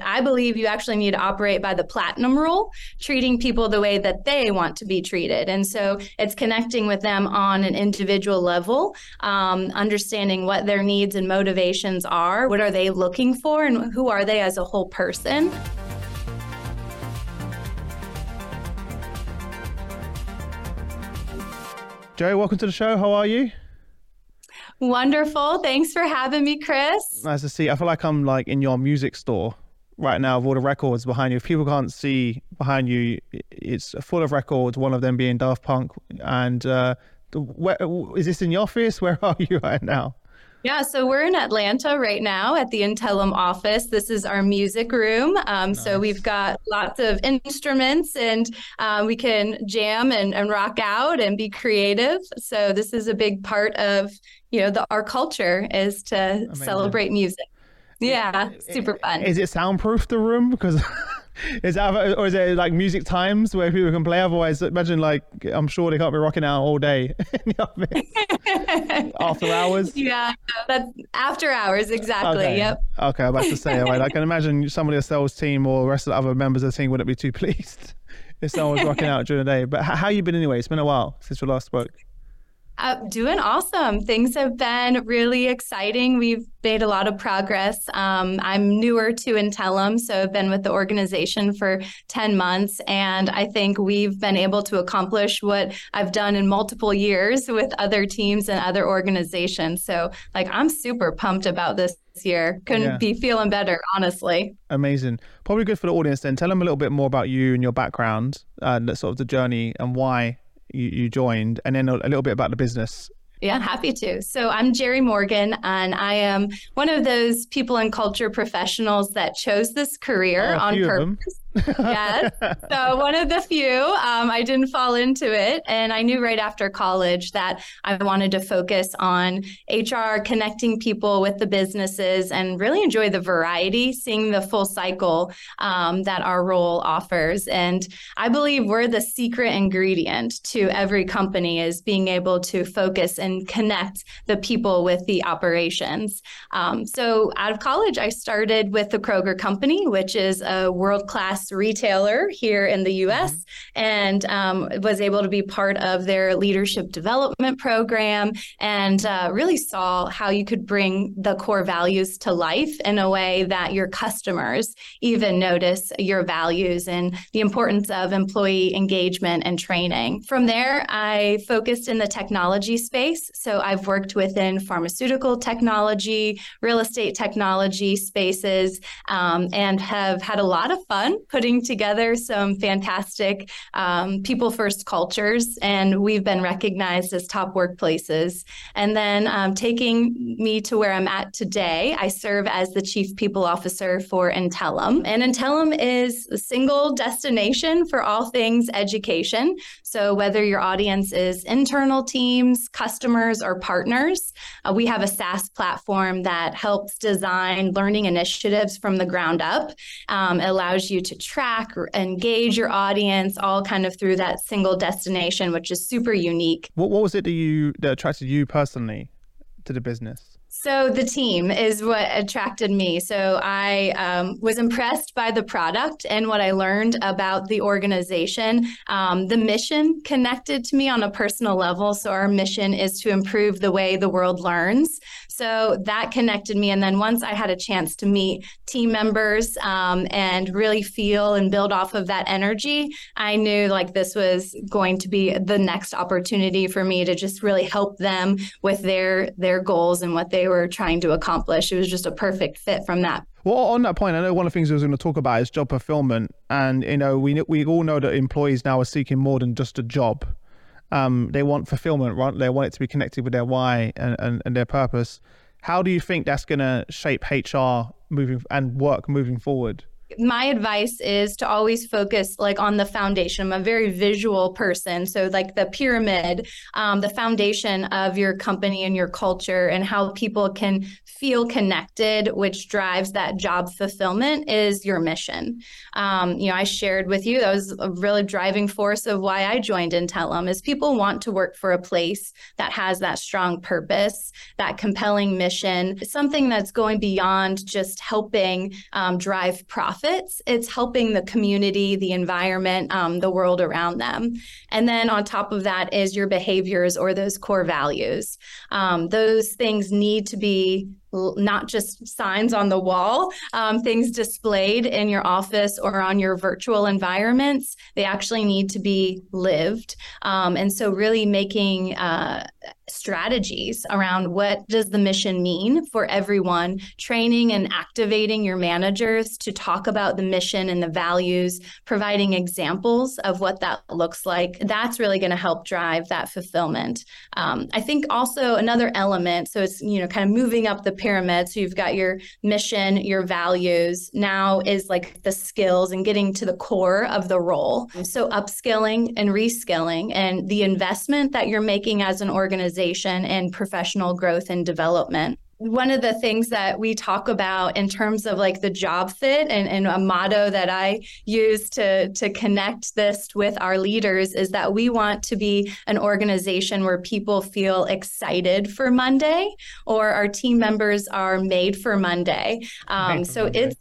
I believe you actually need to operate by the platinum rule, treating people the way that they want to be treated. And so it's connecting with them on an individual level, um, understanding what their needs and motivations are, what are they looking for, and who are they as a whole person. Joey, welcome to the show. How are you? Wonderful. Thanks for having me, Chris. Nice to see. You. I feel like I'm like in your music store right now of all the records behind you. If people can't see behind you, it's full of records. One of them being Daft Punk. And uh, where, is this in your office? Where are you right now? Yeah, so we're in Atlanta right now at the Intellum office. This is our music room. Um, nice. So we've got lots of instruments and uh, we can jam and, and rock out and be creative. So this is a big part of you know the, our culture is to Amazing. celebrate music. Yeah, super fun. Is it soundproof the room because? is that or is it like music times where people can play? Otherwise, imagine like I'm sure they can't be rocking out all day after hours. Yeah, that's after hours exactly. Okay. Yep. Okay, I'm about to say. Right, I can imagine some of the sales team or the rest of the other members of the team wouldn't be too pleased if someone was rocking out during the day. But how you been anyway? It's been a while since we last spoke. Uh, doing awesome. Things have been really exciting. We've made a lot of progress. Um, I'm newer to Intellum, so I've been with the organization for 10 months, and I think we've been able to accomplish what I've done in multiple years with other teams and other organizations. So, like, I'm super pumped about this year. Couldn't yeah. be feeling better, honestly. Amazing. Probably good for the audience then. Tell them a little bit more about you and your background, and uh, sort of the journey and why you, you joined, and then a, a little bit about the business yeah, happy to. So I'm Geri Morgan, and I am one of those people and culture professionals that chose this career oh, on purpose. Yes. So one of the few, um, I didn't fall into it. And I knew right after college that I wanted to focus on HR, connecting people with the businesses, and really enjoy the variety, seeing the full cycle um, that our role offers. And I believe we're the secret ingredient to every company is being able to focus and connect the people with the operations. Um, so out of college, I started with the Kroger Company, which is a world class retailer here in the US mm-hmm. and um, was able to be part of their leadership development program and uh, really saw how you could bring the core values to life in a way that your customers even notice your values and the importance of employee engagement and training. From there, I focused in the technology space. So I've worked within pharmaceutical technology, real estate technology spaces, um, and have had a lot of fun putting together some fantastic um, people first cultures, and we've been recognized as top workplaces. And then um, taking me to where I'm at today, I serve as the Chief People Officer for Intellum. And Intellum is a single destination for all things education. So whether your audience is internal teams, customers, or partners, uh, we have a SaaS platform that helps design learning initiatives from the ground up. Um, it allows you to track, engage your audience, all kind of through that single destination, which is super unique. What, what was it that you that attracted you personally to the business? So the team is what attracted me. So I um, was impressed by the product and what I learned about the organization. Um, the mission connected to me on a personal level. So our mission is to improve the way the world learns. So that connected me. And then once I had a chance to meet team members um, and really feel and build off of that energy, I knew like this was going to be the next opportunity for me to just really help them with their their goals and what they were trying to accomplish. It was just a perfect fit from that well, on that point, I know one of the things we was going to talk about is job fulfillment, and you know, we we all know that employees now are seeking more than just a job um, they want fulfillment, right? They want it to be connected with their why and, and, and their purpose. How do you think that's going to shape HR moving and work moving forward? My advice is to always focus like on the foundation. I'm a very visual person, so like the pyramid, um, the foundation of your company and your culture, and how people can feel connected, which drives that job fulfillment, is your mission. Um, you know, I shared with you that was a really driving force of why I joined Intellum is people want to work for a place that has that strong purpose, that compelling mission, something that's going beyond just helping um, drive profits. It's helping the community, the environment, um, the world around them. And then on top of that is your behaviors or those core values. Um, those things need to be not just signs on the wall, um, things displayed in your office or on your virtual environments. They actually need to be lived. Um, and so, really making uh, strategies around what does the mission mean for everyone training and activating your managers to talk about the mission and the values providing examples of what that looks like. That's really going to help drive that fulfillment. Um, i think also another element so it's you know kind of moving up the pyramid. So you've got your mission your values now is like the skills and getting to the core of the role. So upskilling and reskilling and the investment that you're making as an organization organization and professional growth and development one of the things that we talk about in terms of like the job fit and, and, a motto that I use to to connect this with our leaders is that we want to be an organization where people feel excited for Monday or our team members are made for Monday. Um, made for so Monday. it's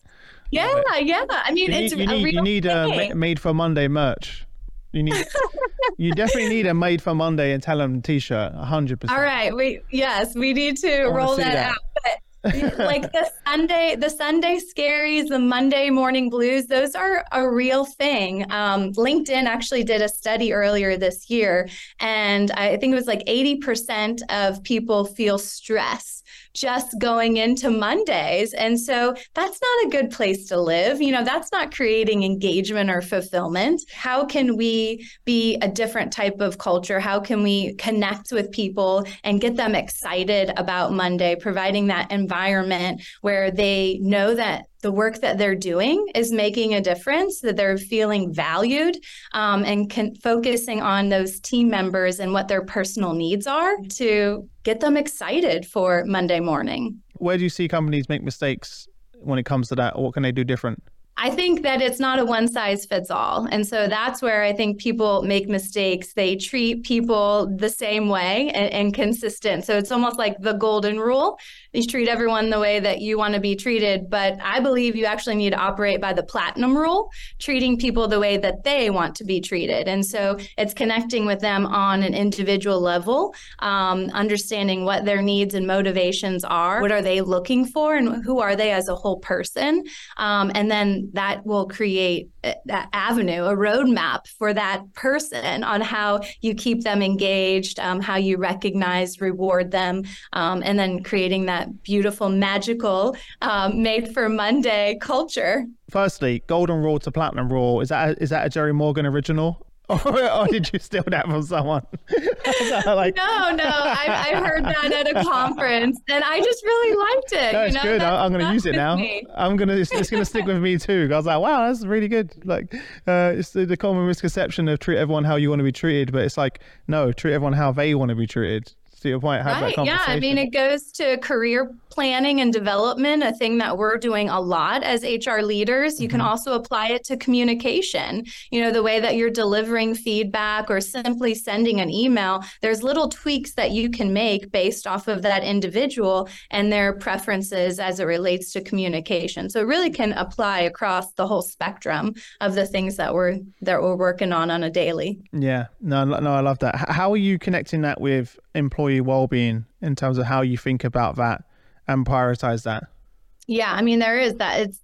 yeah, yeah. I mean, you it's need, you need, you need a made for Monday merch. You need, you definitely need a made for Monday Intellum t-shirt, hundred percent. All right, we yes, we need to roll that, that, out. But like the Sunday, the Sunday scaries, the Monday morning blues, those are a real thing. Um, LinkedIn actually did a study earlier this year, and I think it was like eighty percent of people feel stress just going into Mondays. And so that's not a good place to live. You know, that's not creating engagement or fulfillment. How can we be a different type of culture? How can we connect with people and get them excited about Monday, providing that environment where they know that the work that they're doing is making a difference, that they're feeling valued, um, and focusing on those team members and what their personal needs are to get them excited for Monday morning. Where do you see companies make mistakes when it comes to that? Or what can they do different? I think that it's not a one size fits all. And so that's where I think people make mistakes. They treat people the same way and, and, consistent. So it's almost like the golden rule. You treat everyone the way that you want to be treated. But I believe you actually need to operate by the platinum rule, treating people the way that they want to be treated. And so it's connecting with them on an individual level, um, understanding what their needs and motivations are, what are they looking for, and who are they as a whole person. Um, and then that will create that avenue, a roadmap for that person on how you keep them engaged, um, how you recognize, reward them, um, and then creating that beautiful, magical, um, made for Monday culture. Firstly, golden rule to platinum rule is that a, is that a Geri Morgan original? or, did you steal that from someone? like... No, no, I, I, heard that at a conference, and I just really liked it. That's you know? good. I, am going to use it now. Me. I'm going to. It's, it's going to stick with me too. I was like, wow, that's really good. Like, uh, it's the, the common misconception of treat everyone how you want to be treated, but it's like, no, treat everyone how they want to be treated to your point, have right. that conversation. Yeah, I mean, it goes to career planning and development, a thing that we're doing a lot as HR leaders. You mm-hmm. can also apply it to communication. You know, the way that you're delivering feedback or simply sending an email, there's little tweaks that you can make based off of that individual and their preferences as it relates to communication. So it really can apply across the whole spectrum of the things that we're that we're working on on a daily. Yeah. No, no, I love that. How are you connecting that with employee well-being in terms of how you think about that and prioritize that? Yeah i mean there is that. It's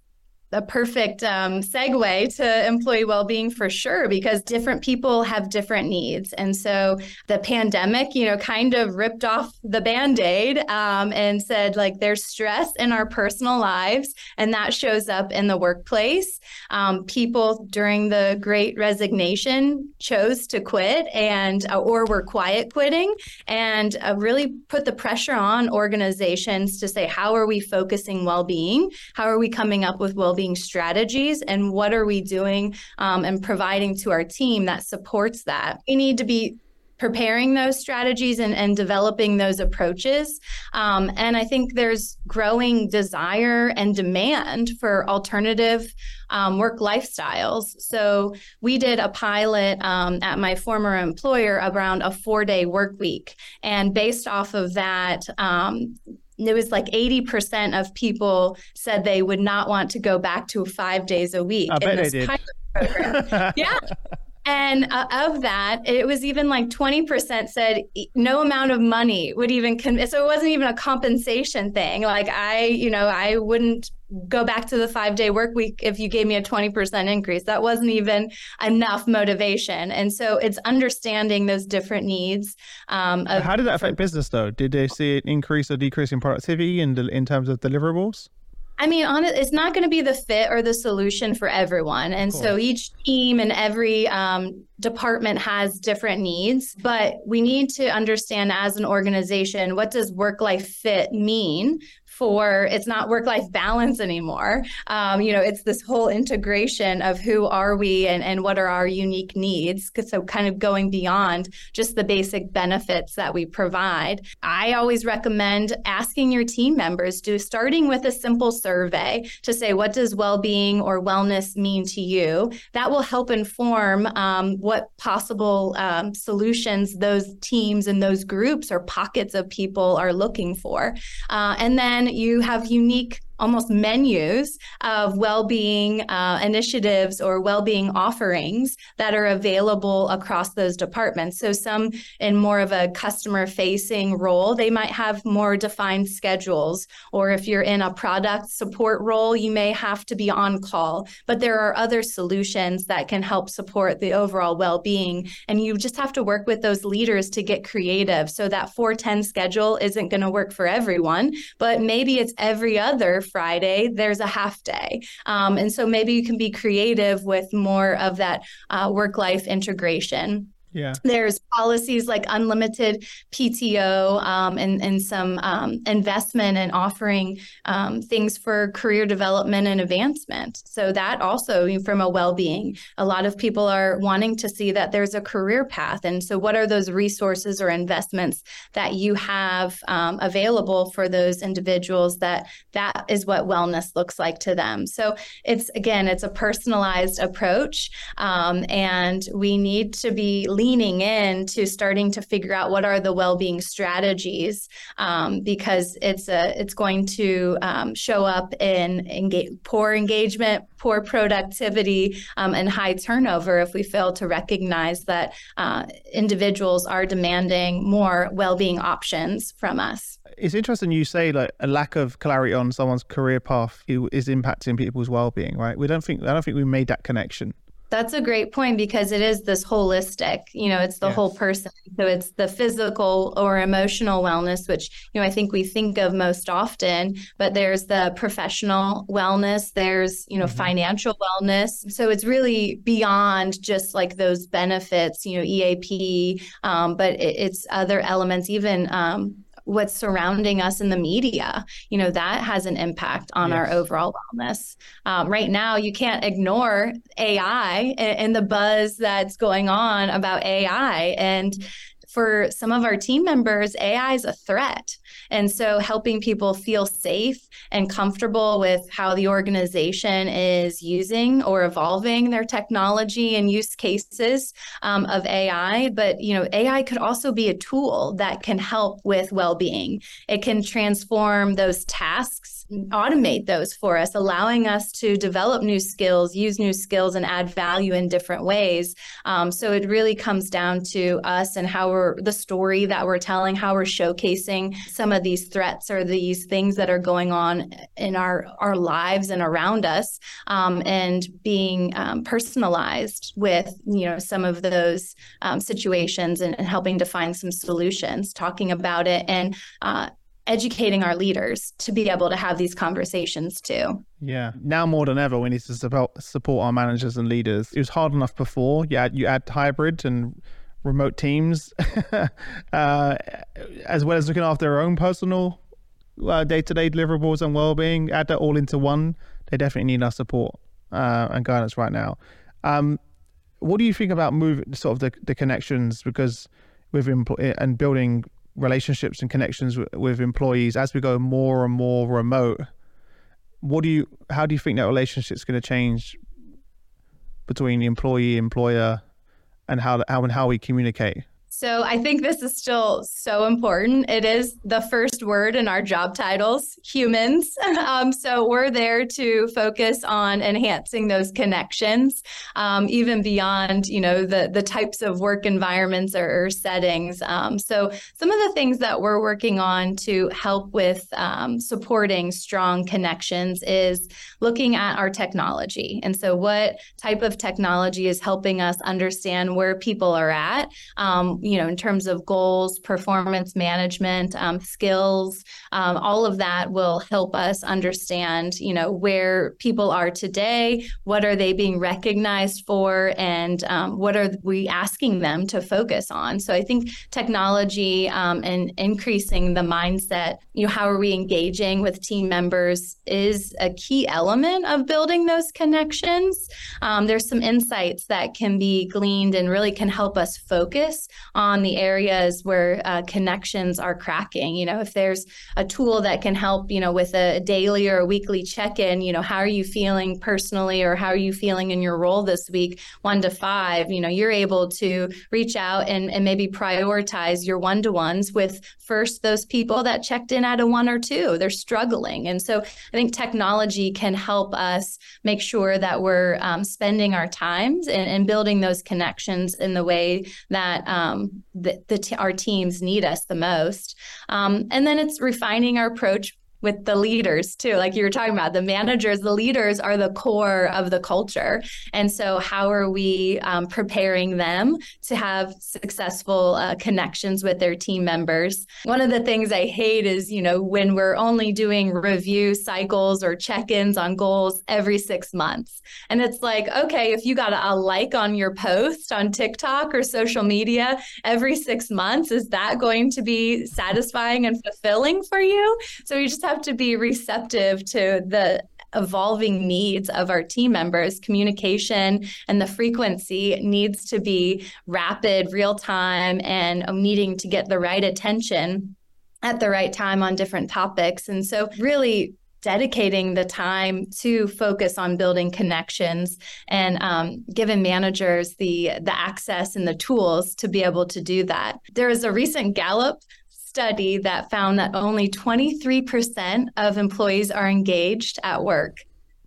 a perfect um, segue to employee well-being for sure because different people have different needs. And so the pandemic you know kind of ripped off the band-aid um, and said like there's stress in our personal lives and that shows up in the workplace. Um, people during the great resignation chose to quit and uh, or were quiet quitting and uh, really put the pressure on organizations to say how are we focusing well-being? How are we coming up with well well-being strategies and what are we doing um, and providing to our team that supports that we need to be preparing those strategies and, and developing those approaches. Um, and I think there's growing desire and demand for alternative um, work lifestyles. So we did a pilot um, at my former employer around a four day work week. And based off of that, um, it was like 80% of people said they would not want to go back to five days a week. I bet they did. yeah. And uh, of that, it was even like 20% said no amount of money would even, con- so it wasn't even a compensation thing. Like I, you know, I wouldn't go back to the five day work week if you gave me a 20% increase. That wasn't even enough motivation. And so it's understanding those different needs. Um, of- How did that affect business though? Did they see an increase or decrease in productivity in, in terms of deliverables? I mean, on it, it's not going to be the fit or the solution for everyone. And so each team and every um, department has different needs, but we need to understand as an organization what does work life fit mean for it's not work life balance anymore. Um, you know, it's this whole integration of who are we and, and what are our unique needs. So, kind of going beyond just the basic benefits that we provide. I always recommend asking your team members to starting with a simple survey to say, what does well being or wellness mean to you? That will help inform um, what possible um, solutions those teams and those groups or pockets of people are looking for. Uh, and then you have unique almost menus of well-being uh, initiatives or well-being offerings that are available across those departments. So some in more of a customer facing role they might have more defined schedules. Or if you're in a product support role you may have to be on call. But there are other solutions that can help support the overall well-being. And you just have to work with those leaders to get creative. So that 410 schedule isn't going to work for everyone but maybe it's every other Friday, there's a half day. Um, and so maybe you can be creative with more of that uh, work life integration. Yeah. There's policies like unlimited PTO um, and, and some um, investment and offering um, things for career development and advancement. So, that also, from a well being, a lot of people are wanting to see that there's a career path. And so, what are those resources or investments that you have um, available for those individuals that that is what wellness looks like to them? So, it's again, it's a personalized approach. Um, and we need to be leaning in to starting to figure out what are the well-being strategies um, because it's a it's going to um, show up in poor engagement poor productivity um, and high turnover if we fail to recognize that uh, individuals are demanding more well-being options from us. It's interesting you say like a lack of clarity on someone's career path is impacting people's well-being right? We don't think i don't think we made that connection that's a great point because it is this holistic, you know, it's the yes. whole person. So it's the physical or emotional wellness, which, you know, I think we think of most often, but there's the professional wellness, there's, you know, mm-hmm. financial wellness. So it's really beyond just like those benefits, you know, EAP, um, but it, it's other elements, even um, what's surrounding us in the media you know that has an impact on yes. our overall wellness um, right now you can't ignore ai and, the buzz that's going on about ai and for some of our team members, AI is a threat. And so helping people feel safe and comfortable with how the organization is using or evolving their technology and use cases um, of AI. But, you know, AI could also be a tool that can help with well-being. It can transform those tasks automate those for us, allowing us to develop new skills, use new skills, and add value in different ways. Um, so it really comes down to us and how we're the story that we're telling, how we're showcasing some of these threats or these things that are going on in our our lives and around us, um, and being um, personalized with you know some of those um, situations and, and, helping to find some solutions, talking about it, and uh, educating our leaders to be able to have these conversations too. Yeah, now more than ever, we need to support our managers and leaders. It was hard enough before. Yeah, you add hybrid and remote teams, uh, as well as looking after their own personal day to day deliverables and well being. Add that all into one they definitely need our support uh, and guidance right now. Um, what do you think about moving sort of the, the connections because with empl- and building relationships and connections with, with employees as we go more and more remote? What do you how do you think that relationship's going to change between the employee employer and how how and how we communicate? So I think this is still so important. It is the first word in our job titles, humans. Um, so we're there to focus on enhancing those connections, um, even beyond, you know, the the types of work environments or, or settings. Um, so some of the things that we're working on to help with um, supporting strong connections is looking at our technology. And so what type of technology is helping us understand where people are at um, you know, in terms of goals, performance management, um, skills, um, all of that will help us understand, you know, where people are today, what are they being recognized for, and um, what are we asking them to focus on. So I think technology um, and increasing the mindset, you know, how are we engaging with team members is a key element of building those connections. Um, there's some insights that can be gleaned and really can help us focus on the areas where uh, connections are cracking. You know, if there's a tool that can help, you know, with a daily or a weekly check in, you know, how are you feeling personally or how are you feeling in your role this week, one to five, you know, you're able to reach out and, and maybe prioritize your one to ones with first those people that checked in at a one or two. They're struggling. And so I think technology can help us make sure that we're um, spending our times and, and, building those connections in the way that um, the, the t- our teams need us the most. Um, and then it's refining our approach with the leaders too like you were talking about the managers the leaders are the core of the culture. And so how are we um, preparing them to have successful uh, connections with their team members? One of the things i hate is you know when we're only doing review cycles or check-ins on goals every six months. And it's like okay if you got a, like on your post on tiktok or social media every six months is that going to be satisfying and fulfilling for you? So you just have to be receptive to the evolving needs of our team members. Communication and the frequency needs to be rapid, real time, and needing to get the right attention at the right time on different topics. And so, really, dedicating the time to focus on building connections and um, giving managers the the access and the tools to be able to do that. There was a recent Gallup study that found that only 23% of employees are engaged at work,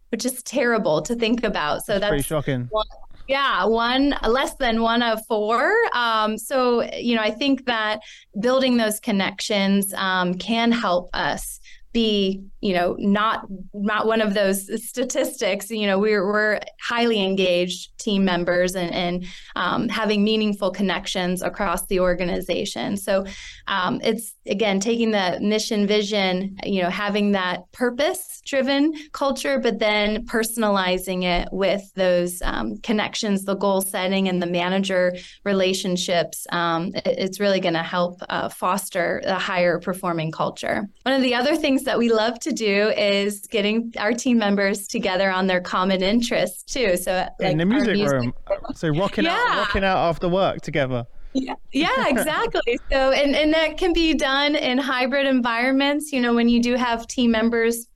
which is terrible to think about. So that's, that's pretty shocking. One, yeah, one less than one of four. Um, so, you know, I think that building those connections um, can help us be you know not not one of those statistics you know we're we're highly engaged team members and, and um, having meaningful connections across the organization. So um, it's again taking the mission vision you know having that purpose driven culture but then personalizing it with those um, connections the goal setting and the manager relationships um, it, it's really going to help uh, foster a higher performing culture. One of the other things that we love to do is getting our team members together on their common interests too so like in the music, music room so rocking yeah. out rocking out after work together yeah, yeah, exactly. so, and, and that can be done in hybrid environments. You know, when you do have team members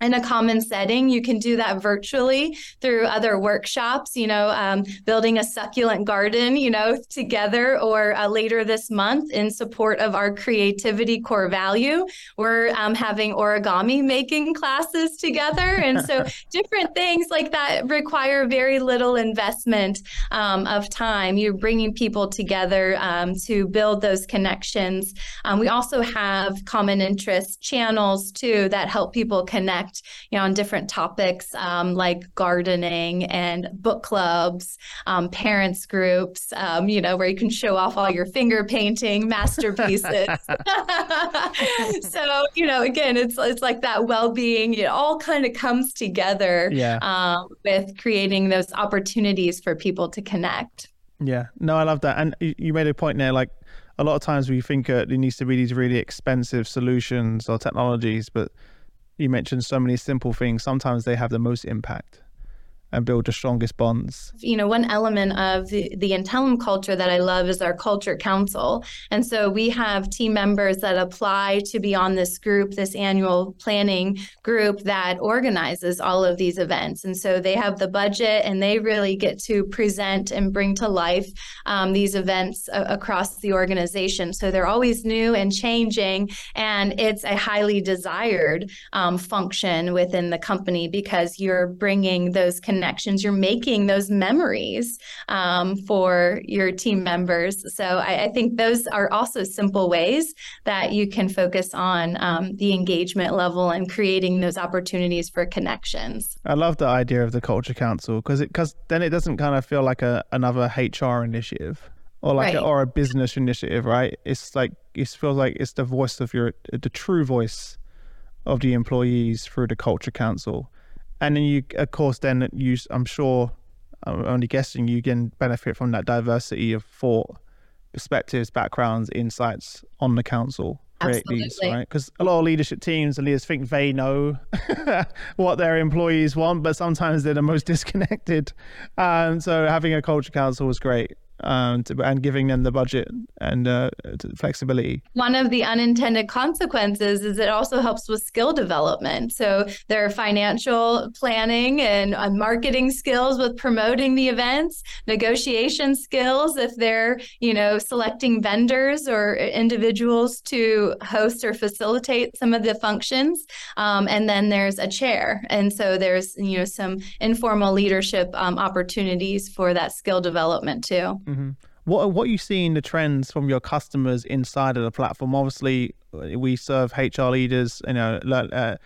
in a common setting. You can do that virtually through other workshops, you know, um, building a succulent garden, you know, together or uh, later this month in support of our creativity core value. We're um, having origami making classes together. And so different things like that require very little investment um, of time. You're bringing people together um, to build those connections. Um, we also have common interest channels too that help people connect connect, you know, on different topics um, like gardening and book clubs, um, parents groups, um, you know, where you can show off all your finger painting masterpieces. so, you know, again, it's it's like that well-being. It all kind of comes together yeah. Um, with creating those opportunities for people to connect. Yeah, no, I love that. And you made a point there, like a lot of times we think uh, there needs to be these really expensive solutions or technologies, but you mentioned so many simple things. Sometimes they have the most impact and build the strongest bonds. You know, one element of the, the Intellum culture that I love is our culture council. And so we have team members that apply to be on this group, this annual planning group that organizes all of these events. And so they have the budget and they really get to present and bring to life um, these events a- across the organization. So they're always new and changing. And it's a highly desired um, function within the company because you're bringing those connections connections, you're making those memories um, for your team members. So I, I, think those are also simple ways that you can focus on um, the engagement level and creating those opportunities for connections. I love the idea of the culture council because it because then it doesn't kind of feel like a another HR initiative or like right. a, or a business initiative, right? It's like it feels like it's the voice of your the true voice of the employees through the culture council and then you of course then use i'm sure i'm only guessing you can benefit from that diversity of thought perspectives backgrounds insights on the council create Absolutely. these right? Because a lot of leadership teams and leaders think they know what their employees want but sometimes they're the most disconnected. And so having a culture council was great um, and giving them the budget and uh, flexibility. One of the unintended consequences is it also helps with skill development. So their financial planning and uh, marketing skills with promoting the events, negotiation skills if they're you know selecting vendors or individuals to host or facilitate some of the functions, um, and then there's a chair, and so there's you know some informal leadership um, opportunities for that skill development too. Mm-hmm. What what are you seeing the trends from your customers inside of the platform? Obviously, we serve HR leaders, you know, uh,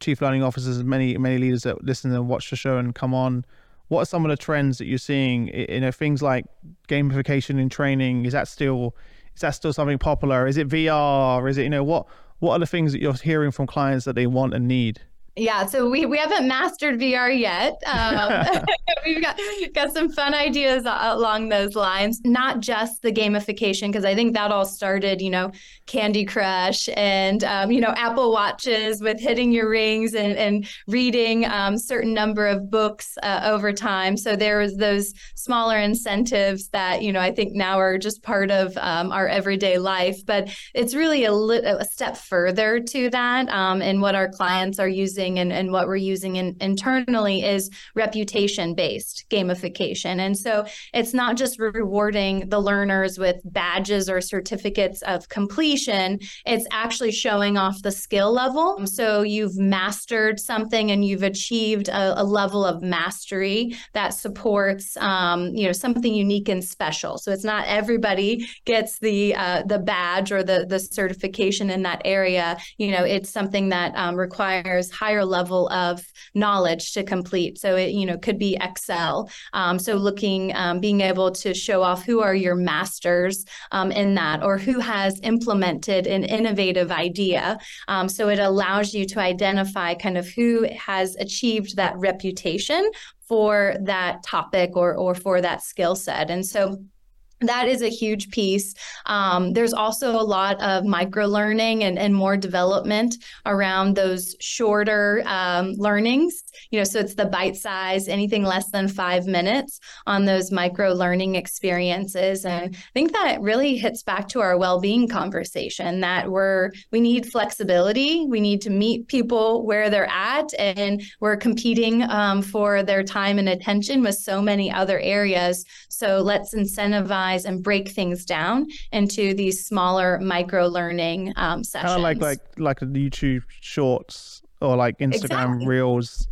chief learning officers, many many leaders that listen and watch the show and come on. What are some of the trends that you're seeing? You know, things like gamification in training. Is that still is that still something popular? Is it VR? Is it you know what what are the things that you're hearing from clients that they want and need? Yeah, so we, we haven't mastered VR yet. Um, we've got got some fun ideas along those lines. Not just the gamification, because I think that all started, you know, Candy Crush and um, you know Apple Watches with hitting your rings and, and reading um, certain number of books uh, over time. So there was those smaller incentives that you know I think now are just part of um, our everyday life. But it's really a, li- a step further to that, um, and what our clients are using using and, and what we're using in, internally is reputation based gamification. And so it's not just rewarding the learners with badges or certificates of completion, it's actually showing off the skill level. So you've mastered something and you've achieved a, a level of mastery that supports um, you know something unique and special. So it's not everybody gets the uh, the badge or the the certification in that area. You know, it's something that um, requires high higher level of knowledge to complete. So it, you know, could be Excel. Um, so looking, um, being able to show off who are your masters um, in that, or who has implemented an innovative idea. Um, so it allows you to identify kind of who has achieved that reputation for that topic or or for that skill set. And so that is a huge piece. Um, there's also a lot of micro learning and, and more development around those shorter um, learnings. You know, so it's the bite size, anything less than five minutes on those micro learning experiences. And I think that really hits back to our well being conversation that we're, we need flexibility. We need to meet people where they're at, and we're competing um, for their time and attention with so many other areas. So let's incentivize and break things down into these smaller micro learning um, sessions. Kind of like like like YouTube Shorts or like Instagram exactly. Reels.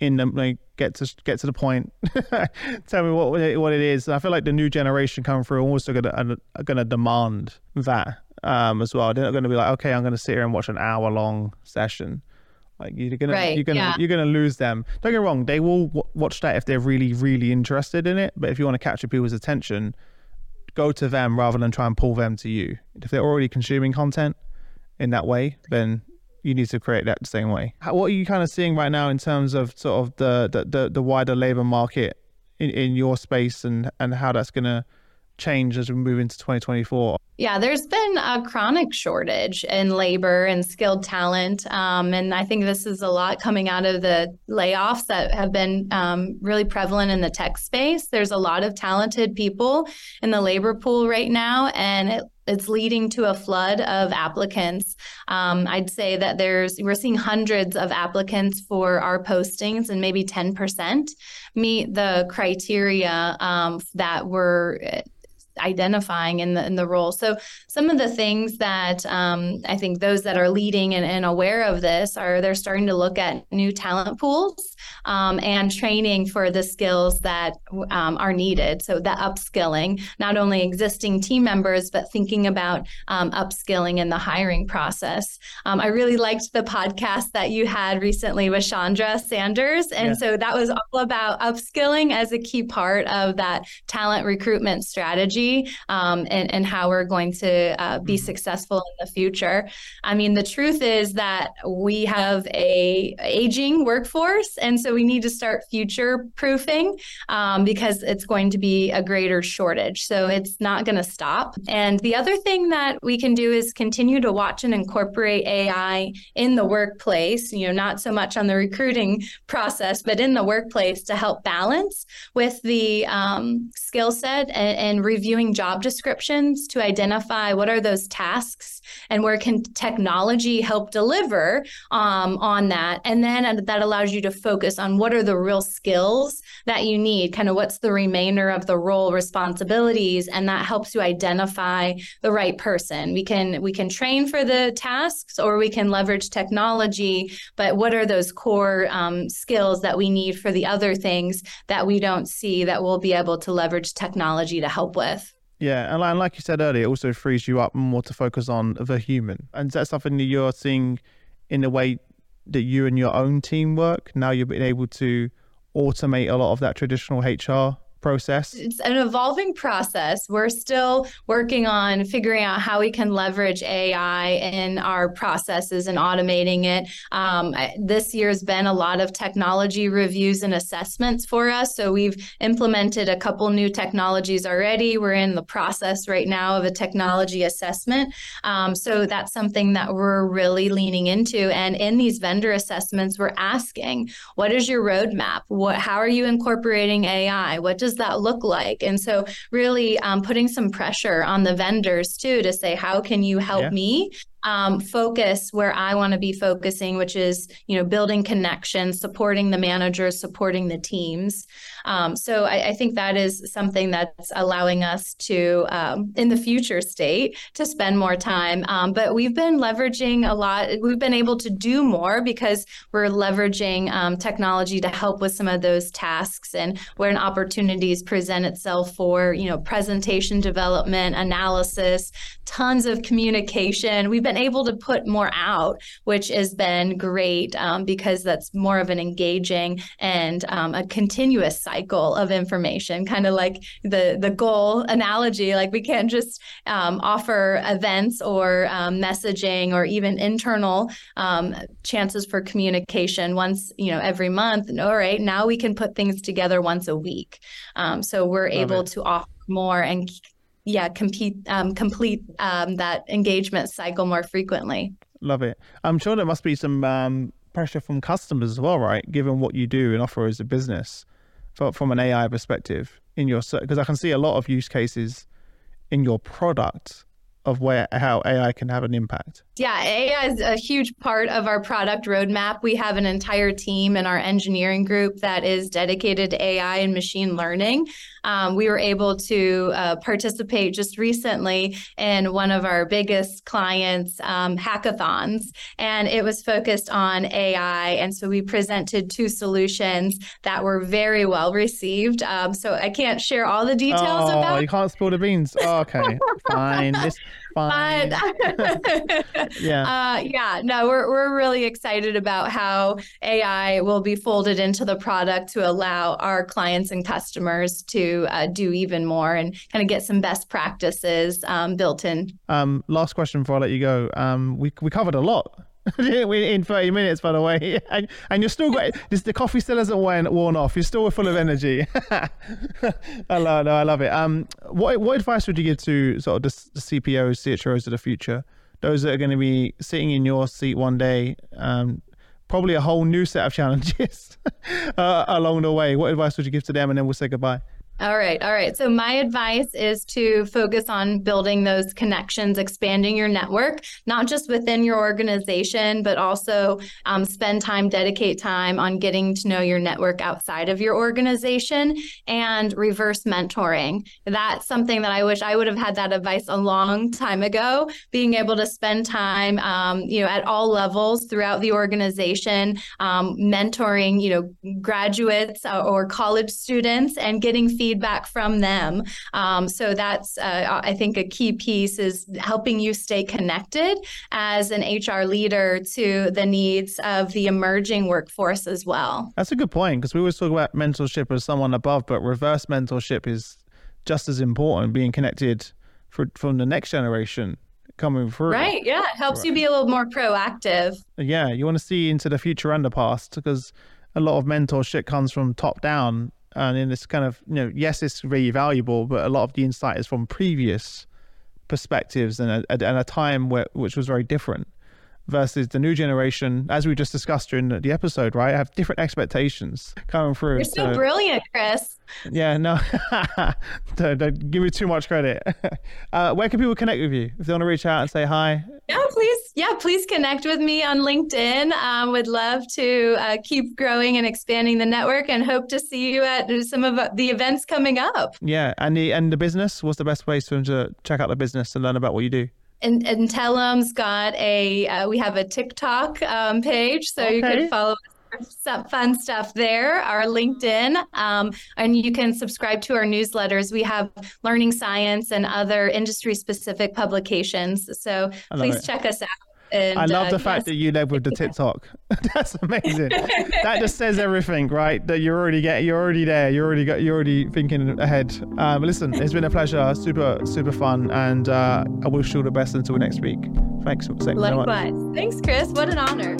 In them, like get to get to the point. Tell me what what it is. I feel like the new generation coming through also gonna are gonna demand that um, as well. They're not gonna be like, okay, I'm gonna sit here and watch an hour long session. Like you're gonna right, you're gonna yeah. you're gonna lose them. Don't get wrong; they will w- watch that if they're really really interested in it. But if you want to capture people's attention, go to them rather than try and pull them to you. If they're already consuming content in that way, then you need to create that the same way. How, what are you kind of seeing right now in terms of sort of the the, the, the wider labor market in, in your space and, and how that's going to change as we move into 2024? Yeah, there's been a chronic shortage in labor and skilled talent. Um, and I think this is a lot coming out of the layoffs that have been um, really prevalent in the tech space. There's a lot of talented people in the labor pool right now, and it, it's leading to a flood of applicants. Um, I'd say that there's we're seeing hundreds of applicants for our postings, and maybe 10% meet the criteria um, that were identifying in the in the role. So some of the things that um, I think those that are leading and, and, aware of this are they're starting to look at new talent pools um, and training for the skills that um, are needed. So the upskilling, not only existing team members, but thinking about um, upskilling in the hiring process. Um, I really liked the podcast that you had recently with Chandra Sanders, and yeah. so that was all about upskilling as a key part of that talent recruitment strategy um, and, and how we're going to uh, be mm-hmm. successful in the future. I mean, the truth is that we have a aging workforce, and so we need to start future proofing um, because it's going to be a greater shortage. So it's not going to stop. And the other thing that we can do is continue to watch and incorporate AI in the workplace. You know, not so much on the recruiting process, but in the workplace to help balance with the um, skill set and, and reviewing reviewing job descriptions to identify what are those tasks and where can technology help deliver um, on that. And then that allows you to focus on what are the real skills that you need, kind of what's the remainder of the role responsibilities, and that helps you identify the right person. We can we can train for the tasks or we can leverage technology, but what are those core um, skills that we need for the other things that we don't see that we'll be able to leverage technology to help with? Yeah, and like you said earlier, it also frees you up more to focus on the human. And is that something that you're seeing in the way that you and your own team work? Now you've been able to automate a lot of that traditional HR process? It's an evolving process. We're still working on figuring out how we can leverage AI in our processes and automating it. Um, this year has been a lot of technology reviews and assessments for us. So we've implemented a couple new technologies already. We're in the process right now of a technology assessment. Um, so that's something that we're really leaning into. And in these vendor assessments, we're asking, what is your roadmap? What, how are you incorporating AI? What does does that look like? And so, really um, putting some pressure on the vendors too to say, how can you help yeah. me um, focus where I want to be focusing, which is you know building connections, supporting the managers, supporting the teams. Um, so I, I, think that is something that's allowing us to, um, in the future state, to spend more time. Um, but we've been leveraging a lot. We've been able to do more because we're leveraging um, technology to help with some of those tasks and where an opportunities present itself for you know presentation development, analysis, tons of communication. We've been able to put more out, which has been great um, because that's more of an engaging and um, a continuous cycle of information, kind of like the the goal analogy. Like we can't just um, offer events or um, messaging or even internal um, chances for communication once you know every month. All right, now we can put things together once a week. Um, so we're Love able it. to offer more and yeah compete um, complete um, that engagement cycle more frequently love it i'm sure there must be some um, pressure from customers as well right given what you do and offer as a business for, from an ai perspective in your because i can see a lot of use cases in your product of where how ai can have an impact yeah, AI is a huge part of our product roadmap. We have an entire team in our engineering group that is dedicated to AI and machine learning. Um, we were able to uh, participate just recently in one of our biggest clients' um, hackathons, and it was focused on AI. And so we presented two solutions that were very well received. Um, so I can't share all the details oh, about. You can't spill the beans. Oh, okay, fine. This, fine. Yeah. Uh, yeah. No, we're we're really excited about how AI will be folded into the product to allow our clients and customers to uh, do even more and kind of get some best practices um, built in. Um, last question before I let you go. Um, we we covered a lot. in 30 minutes, by the way. And, and you're still got this, the coffee still hasn't worn, worn off. You're still full of energy. I love, no, I love it. Um, what what advice would you give to sort of the, the CPOs, CHROs of the future? Those that are going to be sitting in your seat one day, um, probably a whole new set of challenges uh, along the way. What advice would you give to them? And then we'll say goodbye. All right. All right. So, my advice is to focus on building those connections, expanding your network, not just within your organization, but also um, spend time, dedicate time on getting to know your network outside of your organization and reverse mentoring. That's something that I wish I would have had that advice a long time ago, being able to spend time, um, you know, at all levels throughout the organization, um, mentoring, you know, graduates or college students and getting feedback feedback from them. Um, so that's, uh, I think, a key piece is helping you stay connected as an HR leader to the needs of the emerging workforce as well. That's a good point because we always talk about mentorship as someone above, but reverse mentorship is just as important, being connected for, from the next generation coming through. Right. Yeah. It helps right. you be a little more proactive. Yeah. You want to see into the future and the past because a lot of mentorship comes from top down and in this kind of you know yes it's really valuable but a lot of the insight is from previous perspectives and a, and a time where, which was very different versus the new generation, as we just discussed during the episode, right? have different expectations coming through. You're so, so brilliant, Chris. Yeah, no, don't, don't, give me too much credit. Uh, where can people connect with you if they want to reach out and say hi? Yeah, please. Yeah, please connect with me on LinkedIn. Um, would love to uh, keep growing and expanding the network, and hope to see you at some of the events coming up. Yeah, and the and the business. What's the best place for them to check out the business and learn about what you do? and Intellum's got a uh, we have a TikTok um, page, so okay. you can follow some fun stuff there. Our LinkedIn, um, and you can subscribe to our newsletters. We have learning science and other industry specific publications. So please it. check us out. And, I love uh, the fact yes. that you led with the TikTok. That's amazing. that just says everything, right? That you're already get, you're already there. You're already got, you're already thinking ahead. Um, listen, it's been a pleasure. Super, super fun, and uh, I wish you all the best until next week. Thanks. Thanks Likewise. Thanks, Chris. What an honor.